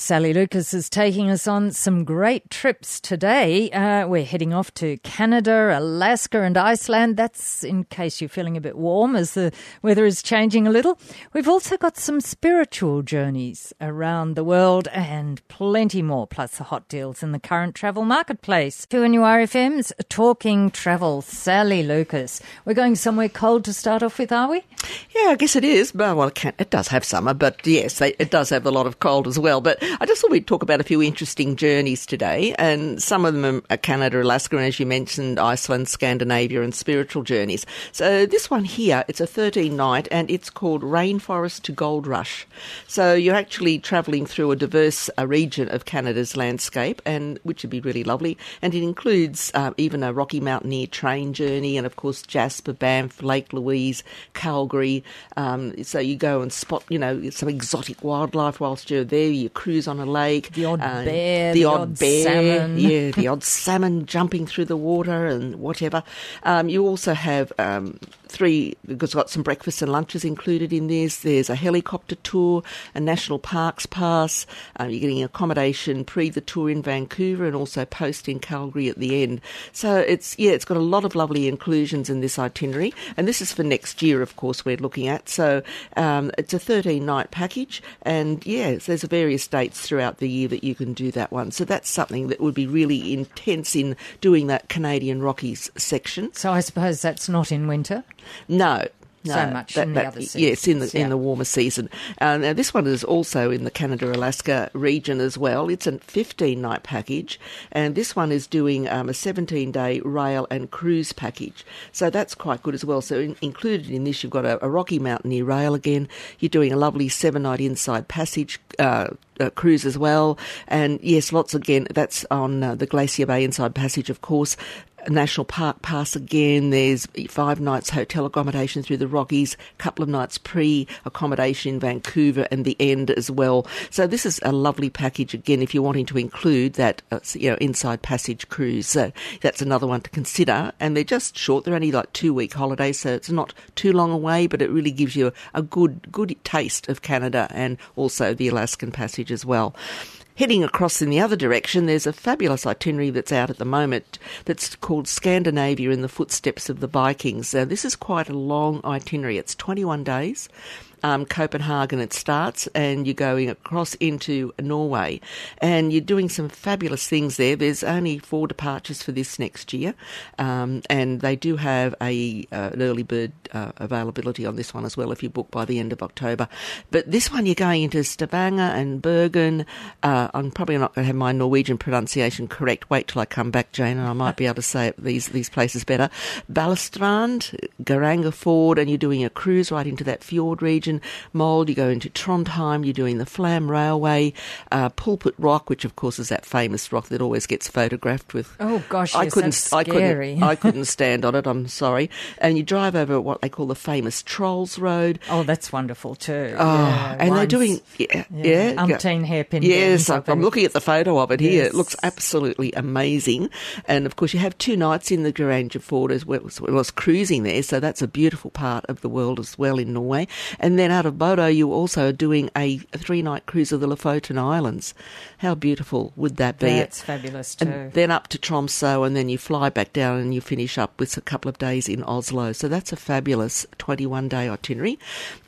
Sally Lucas is taking us on some great trips today. Uh, we're heading off to Canada, Alaska, and Iceland. That's in case you're feeling a bit warm as the weather is changing a little. We've also got some spiritual journeys around the world and plenty more, plus the hot deals in the current travel marketplace. 2NURFM's Talking Travel, Sally Lucas. We're going somewhere cold to start off with, are we? Yeah, I guess it is. Well, it, can, it does have summer, but yes, they, it does have a lot of cold as well. But I just thought we'd talk about a few interesting journeys today, and some of them are Canada, Alaska, and as you mentioned, Iceland, Scandinavia, and spiritual journeys. So this one here, it's a 13 night, and it's called Rainforest to Gold Rush. So you're actually travelling through a diverse uh, region of Canada's landscape, and which would be really lovely. And it includes uh, even a Rocky Mountaineer train journey, and of course Jasper, Banff, Lake Louise, Calgary. Um, so you go and spot, you know, some exotic wildlife whilst you're there. You cruise on a lake. The odd uh, bear, the, the odd, odd, bear, salmon. yeah, the odd salmon jumping through the water and whatever. Um, you also have um, three, because got some breakfasts and lunches included in this. There's a helicopter tour, a national parks pass. Uh, you're getting accommodation pre the tour in Vancouver and also post in Calgary at the end. So it's yeah, it's got a lot of lovely inclusions in this itinerary, and this is for next year, of course. We're looking at so um, it's a 13 night package, and yes, there's various dates throughout the year that you can do that one. So that's something that would be really intense in doing that Canadian Rockies section. So I suppose that's not in winter. No, no, so much that, in the other seasons. Yes, in the yeah. in the warmer season. Uh, now this one is also in the Canada Alaska region as well. It's a 15 night package, and this one is doing um, a 17 day rail and cruise package. So that's quite good as well. So in, included in this, you've got a, a, Rocky Mountaineer rail again. You're doing a lovely seven night inside passage. Uh, uh, cruise as well. And yes, lots again. That's on uh, the Glacier Bay Inside Passage, of course. National Park Pass again. There's five nights hotel accommodation through the Rockies, a couple of nights pre accommodation in Vancouver, and the end as well. So this is a lovely package again if you're wanting to include that uh, you know inside passage cruise. So that's another one to consider. And they're just short. They're only like two week holidays, so it's not too long away, but it really gives you a, a good good taste of Canada and also the Alaskan Passage as well. Heading across in the other direction, there's a fabulous itinerary that's out at the moment that's called Scandinavia in the Footsteps of the Vikings. Uh, this is quite a long itinerary. It's 21 days um, Copenhagen it starts, and you're going across into Norway, and you're doing some fabulous things there. There's only four departures for this next year, um, and they do have a uh, an early bird uh, availability on this one as well if you book by the end of October. But this one you're going into Stavanger and Bergen. Uh, I'm probably not going to have my Norwegian pronunciation correct. Wait till I come back, Jane, and I might be able to say these these places better. Balestrand, Ford, and you're doing a cruise right into that fjord region Molde, you go into Trondheim, you're doing the Flam Railway, uh, Pulpit Rock, which of course is that famous rock that always gets photographed with. Oh gosh, I yes, couldn't, I couldn't, I couldn't stand on it. I'm sorry. And you drive over what they call the famous Trolls Road. Oh, that's wonderful too. Oh, yeah, and they're doing yeah, yeah, yeah umpteen hairpin. Yes, I'm, I'm looking at the photo of it here. Yes. It looks absolutely amazing. And of course, you have two nights in the Geirangerfjord as well. It was cruising there, so that's a beautiful part of the world as well in Norway. And then out of Bodo, you also are doing a three night cruise of the Lofoten Islands. How beautiful would that be? That's fabulous too. And then up to Tromso, and then you fly back down and you finish up with a couple of days in Oslo. So that's a fabulous 21 day itinerary.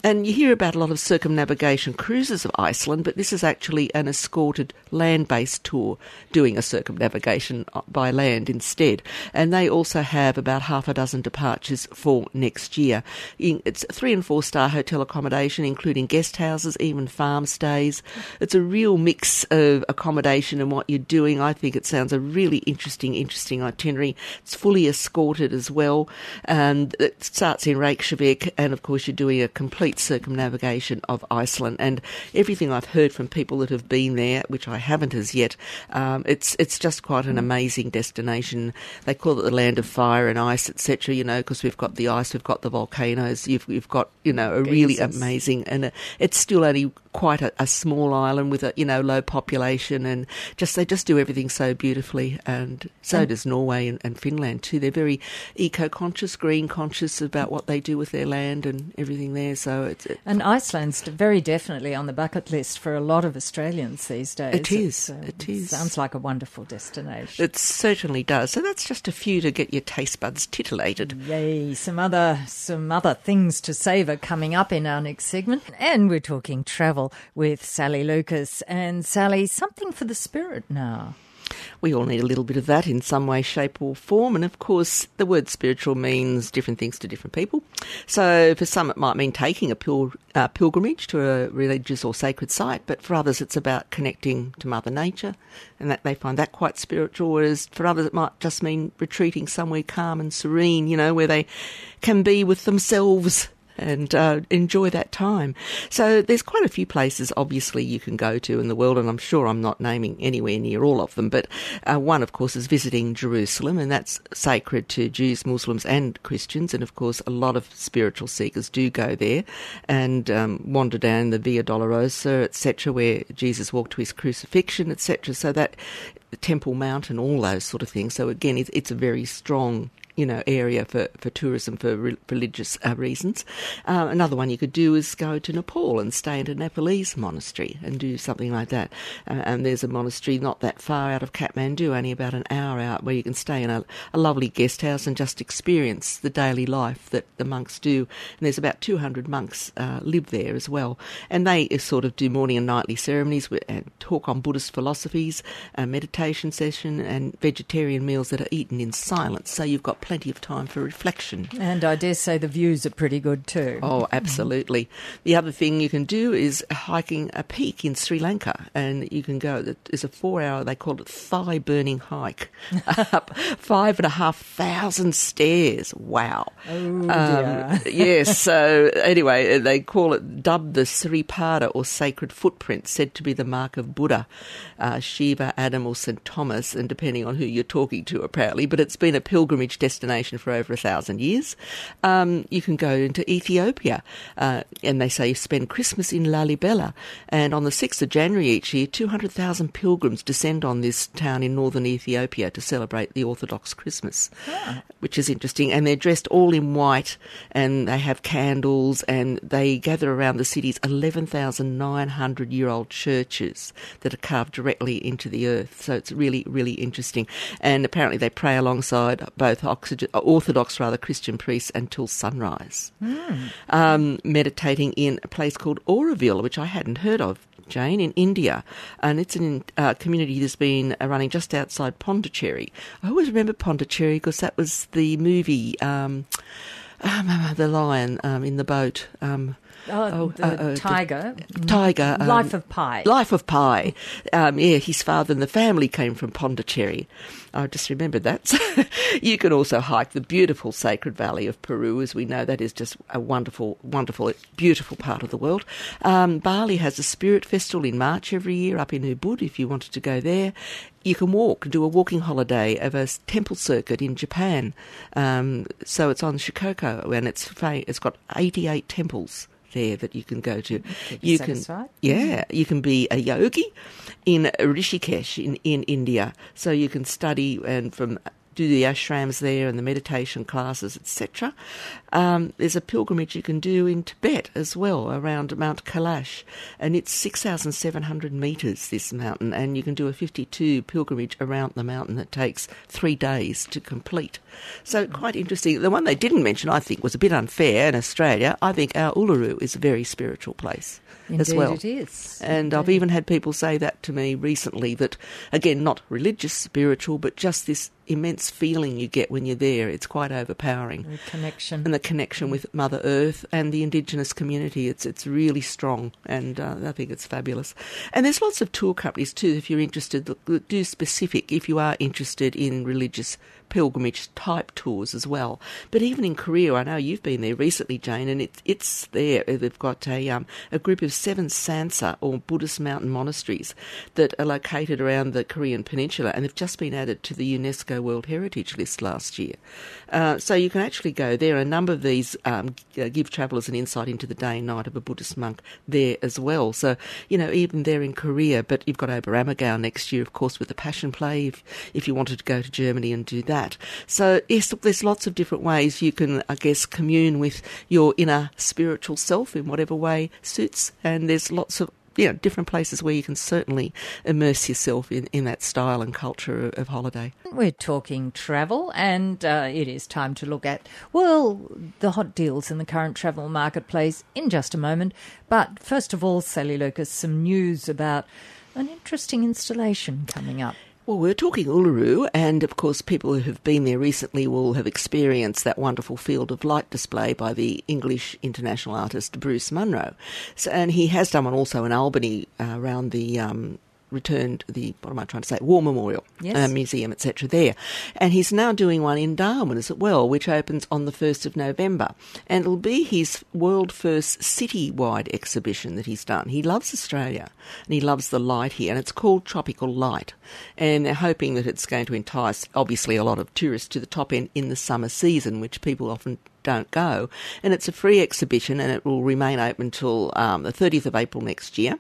And you hear about a lot of circumnavigation cruises of Iceland, but this is actually an escorted land based tour doing a circumnavigation uh, by land instead. And they also have about half a dozen departures for next year. It's three and four star hotel accommodation accommodation, including guest houses, even farm stays. It's a real mix of accommodation and what you're doing. I think it sounds a really interesting, interesting itinerary. It's fully escorted as well. And it starts in Reykjavik, and of course, you're doing a complete circumnavigation of Iceland. And everything I've heard from people that have been there, which I haven't as yet, um, it's it's just quite an amazing destination. They call it the land of fire and ice, etc. You know, because we've got the ice, we've got the volcanoes, you've, you've got you know a really amazing, and it's still only quite a, a, small island with a you know low population, and just they just do everything so beautifully, and so and, does Norway and, and, Finland too. They're very eco-conscious, green conscious about what they do with their land and everything there. So it's it, and Iceland's very definitely on the bucket list for a lot of Australians these days. It is. Uh, it is. Sounds like a wonderful destination. It certainly does. So that's just a few to get your taste buds titillated. Yay! Some other some other things to savour coming up in our next segment, and we're talking travel with Sally Lucas. And Sally, something for the spirit now we all need a little bit of that in some way, shape, or form. And of course, the word spiritual means different things to different people. So for some, it might mean taking a pil- uh, pilgrimage to a religious or sacred site, but for others, it's about connecting to Mother Nature, and that they find that quite spiritual. Whereas for others, it might just mean retreating somewhere calm and serene, you know, where they can be with themselves and uh, enjoy that time. So there's quite a few places, obviously, you can go to in the world, and I'm sure I'm not naming anywhere near all of them. But uh, one, of course, is visiting Jerusalem, and that's sacred to Jews, Muslims, and Christians. And of course, a lot of spiritual seekers do go there and um, wander down the Via Dolorosa, etc., where Jesus walked to his crucifixion, etc. So that Temple Mount and all those sort of things. So again, it's, it's a very strong you know area for, for tourism for re- religious uh, reasons. Uh, another one you could do is go to Nepal and stay in a Nepalese monastery and do something like that. Uh, and there's a monastery not that far out of Kathmandu, only about an hour out, where you can stay in a, a lovely guest house and just experience the daily life that the monks do. And there's about 200 monks uh, live there as well, and they sort of do morning and nightly ceremonies and talk on Buddhist philosophies, a meditation session, and vegetarian meals that are eaten in silence. So you've got plenty of time for reflection. And I dare say the views are pretty good too. Oh, absolutely. The other thing you can do is hiking a peak in Sri Lanka, and you can go. It's a four-hour. They call it thigh-burning hike up five and a half thousand stairs. Wow. Oh um, yes. So anyway, they call it dubbed the Sripada or sacred footprint, said to be the mark of Buddha, uh, Shiva, Adam, or St Thomas, and depending on who you're talking to, apparently. But it's been a pilgrimage destination destination for over a thousand years. Um, you can go into Ethiopia, uh, and they say you spend Christmas in Lalibela. And on the 6th of January each year, 200,000 pilgrims descend on this town in northern Ethiopia to celebrate the Orthodox Christmas, ah. which is interesting. And they're dressed all in white, and they have candles, and they gather around the city's 11,900 year old churches that are carved directly into the earth. So it's really, really interesting. And apparently they pray alongside both Orthodox, rather Christian priests until sunrise, mm. um, meditating in a place called Auroville, which I hadn't heard of. Jane, in India, and it's a uh, community that's been uh, running just outside Pondicherry. I always remember Pondicherry because that was the movie, um, um, the lion um, in the boat. Um, Oh, oh uh, tiger. tiger. Um, Life of Pi. Life of Pi. Um, yeah, his father and the family came from Pondicherry. I just remembered that. you can also hike the beautiful Sacred Valley of Peru, as we know that is just a wonderful, wonderful, beautiful part of the world. Um, Bali has a spirit festival in March every year up in Ubud if you wanted to go there. You can walk, do a walking holiday of a temple circuit in Japan. Um, so it's on Shikoku and it's it's got 88 temples there that you can go to. You satisfied. can, yeah, you can be a yogi in Rishikesh in, in India. So you can study and from do the ashrams there and the meditation classes, etc. Um, there's a pilgrimage you can do in Tibet as well, around Mount Kailash, and it's 6,700 metres, this mountain, and you can do a 52 pilgrimage around the mountain that takes three days to complete. So, quite interesting. The one they didn't mention, I think, was a bit unfair in Australia. I think our Uluru is a very spiritual place. Indeed as well. it is. And Indeed. I've even had people say that to me recently that, again, not religious, spiritual, but just this immense feeling you get when you're there. It's quite overpowering. The connection. And the connection with Mother Earth and the Indigenous community. It's, it's really strong, and uh, I think it's fabulous. And there's lots of tour companies too, if you're interested, that do specific, if you are interested in religious pilgrimage type tours as well. But even in Korea, I know you've been there recently, Jane, and it's it's there. They've got a um, a group of seven Sansa or Buddhist mountain monasteries that are located around the Korean peninsula, and they've just been added to the UNESCO World Heritage List last year. Uh, so you can actually go there. A number of these um, give travellers an insight into the day and night of a Buddhist monk there as well. So you know, even there in Korea, but you've got Oberammergau next year, of course, with the Passion Play. If, if you wanted to go to Germany and do that, so yes, there's lots of different ways you can, I guess, commune with your inner spiritual self in whatever way suits, and there's lots of you know, different places where you can certainly immerse yourself in, in that style and culture of, of holiday. We're talking travel, and uh, it is time to look at, well, the hot deals in the current travel marketplace in just a moment. But first of all, Sally Lucas, some news about an interesting installation coming up. Well, we're talking Uluru, and of course, people who have been there recently will have experienced that wonderful field of light display by the English international artist Bruce Munro. So, and he has done one also in Albany uh, around the um, returned the what am I trying to say War Memorial yes. uh, Museum etc. There, and he's now doing one in Darwin as well, which opens on the first of November, and it'll be his world first city-wide exhibition that he's done. He loves Australia and he loves the light here, and it's called Tropical Light, and they're hoping that it's going to entice obviously a lot of tourists to the top end in the summer season, which people often don't go. And it's a free exhibition and it will remain open until um, the 30th of April next year.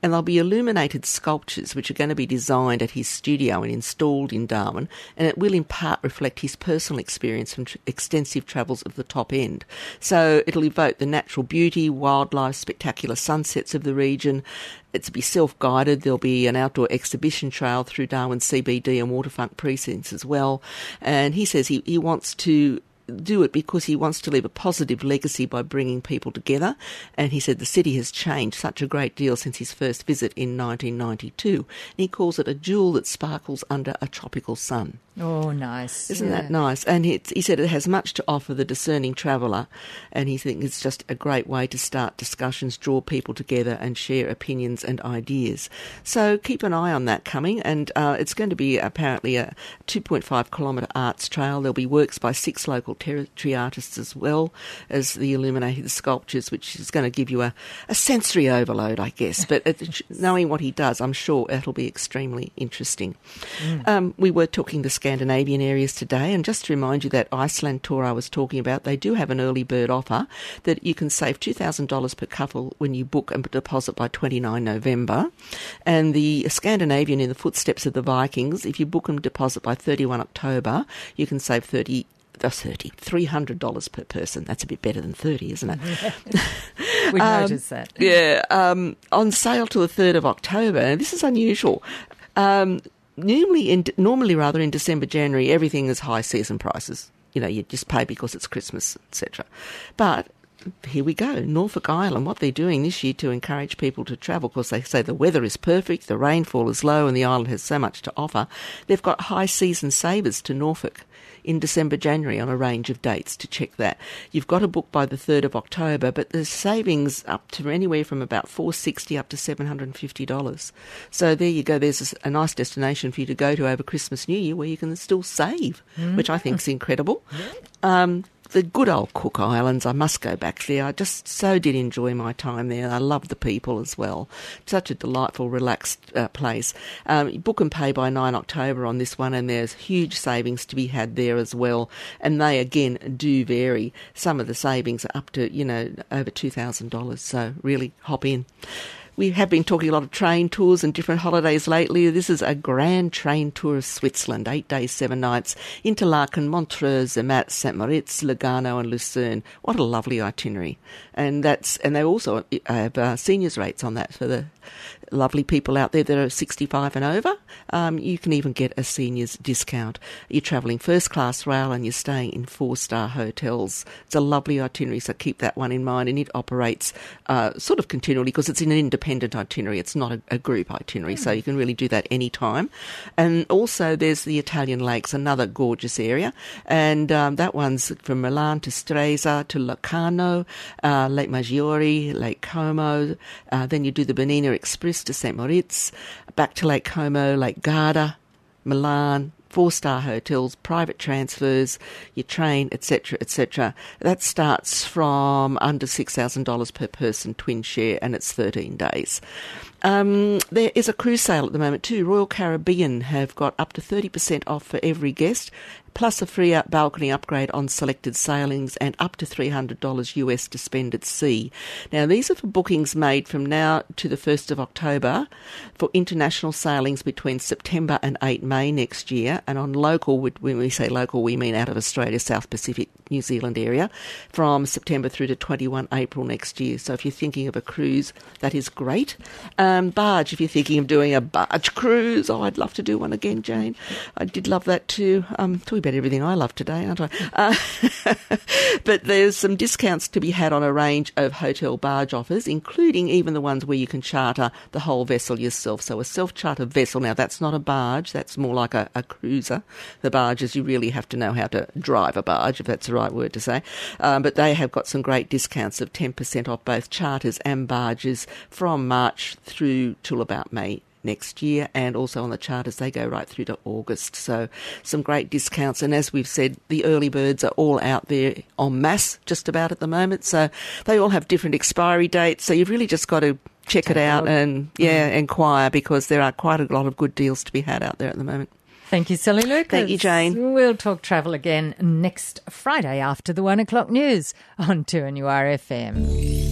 And there'll be illuminated sculptures which are going to be designed at his studio and installed in Darwin. And it will in part reflect his personal experience from extensive travels of the top end. So it'll evoke the natural beauty, wildlife, spectacular sunsets of the region. It's to be self guided. There'll be an outdoor exhibition trail through Darwin CBD and waterfront precincts as well. And he says he, he wants to do it because he wants to leave a positive legacy by bringing people together. And he said the city has changed such a great deal since his first visit in 1992. And he calls it a jewel that sparkles under a tropical sun. Oh, nice. Isn't yeah. that nice? And he, he said it has much to offer the discerning traveller, and he thinks it's just a great way to start discussions, draw people together, and share opinions and ideas. So keep an eye on that coming, and uh, it's going to be apparently a 2.5 kilometre arts trail. There'll be works by six local territory artists as well as the illuminated sculptures, which is going to give you a, a sensory overload, I guess. But it, knowing what he does, I'm sure it'll be extremely interesting. Mm. Um, we were talking the Scandinavian areas today. And just to remind you that Iceland tour I was talking about, they do have an early bird offer that you can save $2,000 per couple when you book and deposit by 29 November. And the Scandinavian in the footsteps of the Vikings, if you book and deposit by 31 October, you can save 30 uh, 30 $300 per person. That's a bit better than 30 isn't it? we um, noticed that. Yeah. Um, on sale till the 3rd of October. And this is unusual. Um, normally in normally rather in December January everything is high season prices. You know, you just pay because it's Christmas, etc. But here we go, Norfolk Island. What they're doing this year to encourage people to travel, because they say the weather is perfect, the rainfall is low, and the island has so much to offer. They've got high season savers to Norfolk in December, January on a range of dates to check that. You've got a book by the 3rd of October, but there's savings up to anywhere from about 460 up to $750. So there you go. There's a, nice destination for you to go to over Christmas, New Year where you can still save, mm. which I think is incredible. Um, the good old Cook Islands. I must go back there. I just so did enjoy my time there. I love the people as well. Such a delightful, relaxed uh, place. Um, book and pay by 9 October on this one, and there's huge savings to be had there as well. And they, again, do vary. Some of the savings are up to, you know, over $2,000. So really hop in. We have been talking a lot of train tours and different holidays lately. This is a grand train tour of Switzerland, eight days, seven nights, Interlaken, Montreux, Zermatt, St. Moritz, Lugano and Lucerne. What a lovely itinerary. And that's, and they also have uh, seniors rates on that for the lovely people out there that are 65 and over, um, you can even get a seniors discount. You're travelling first class rail and you're staying in four star hotels. It's a lovely itinerary, so keep that one in mind. And it operates uh, sort of continually because it's an independent itinerary, it's not a, a group itinerary, mm. so you can really do that anytime. And also, there's the Italian Lakes, another gorgeous area, and um, that one's from Milan to Stresa to Locarno, uh, Lake Maggiore, Lake Como. Uh, then you do the Bernina Express to St. Moritz, back to Lake Como, Lake Garda, Milan, four star hotels, private transfers, your train, etc., etc. That starts from under $6,000 per person twin share and it's 13 days. Um, there is a cruise sale at the moment too. Royal Caribbean have got up to 30% off for every guest, plus a free balcony upgrade on selected sailings and up to $300 US to spend at sea. Now, these are for bookings made from now to the 1st of October for international sailings between September and 8 May next year. And on local, when we say local, we mean out of Australia, South Pacific, New Zealand area, from September through to 21 April next year. So if you're thinking of a cruise, that is great. Um, barge, if you're thinking of doing a barge cruise, oh, I'd love to do one again, Jane. I did love that too. Um, about everything I love today, aren't I? Uh, but there's some discounts to be had on a range of hotel barge offers, including even the ones where you can charter the whole vessel yourself. So a self-charter vessel, now that's not a barge, that's more like a, a cruiser. The barges, you really have to know how to drive a barge, if that's the right word to say. Um, but they have got some great discounts of 10% off both charters and barges from March through till about May next year, and also on the charters, they go right through to August. So, some great discounts. And as we've said, the early birds are all out there en masse just about at the moment. So, they all have different expiry dates. So, you've really just got to check Take it out and, yeah, mm. inquire because there are quite a lot of good deals to be had out there at the moment. Thank you, Sally Lucas. Thank you, Jane. We'll talk travel again next Friday after the one o'clock news on 2NURFM.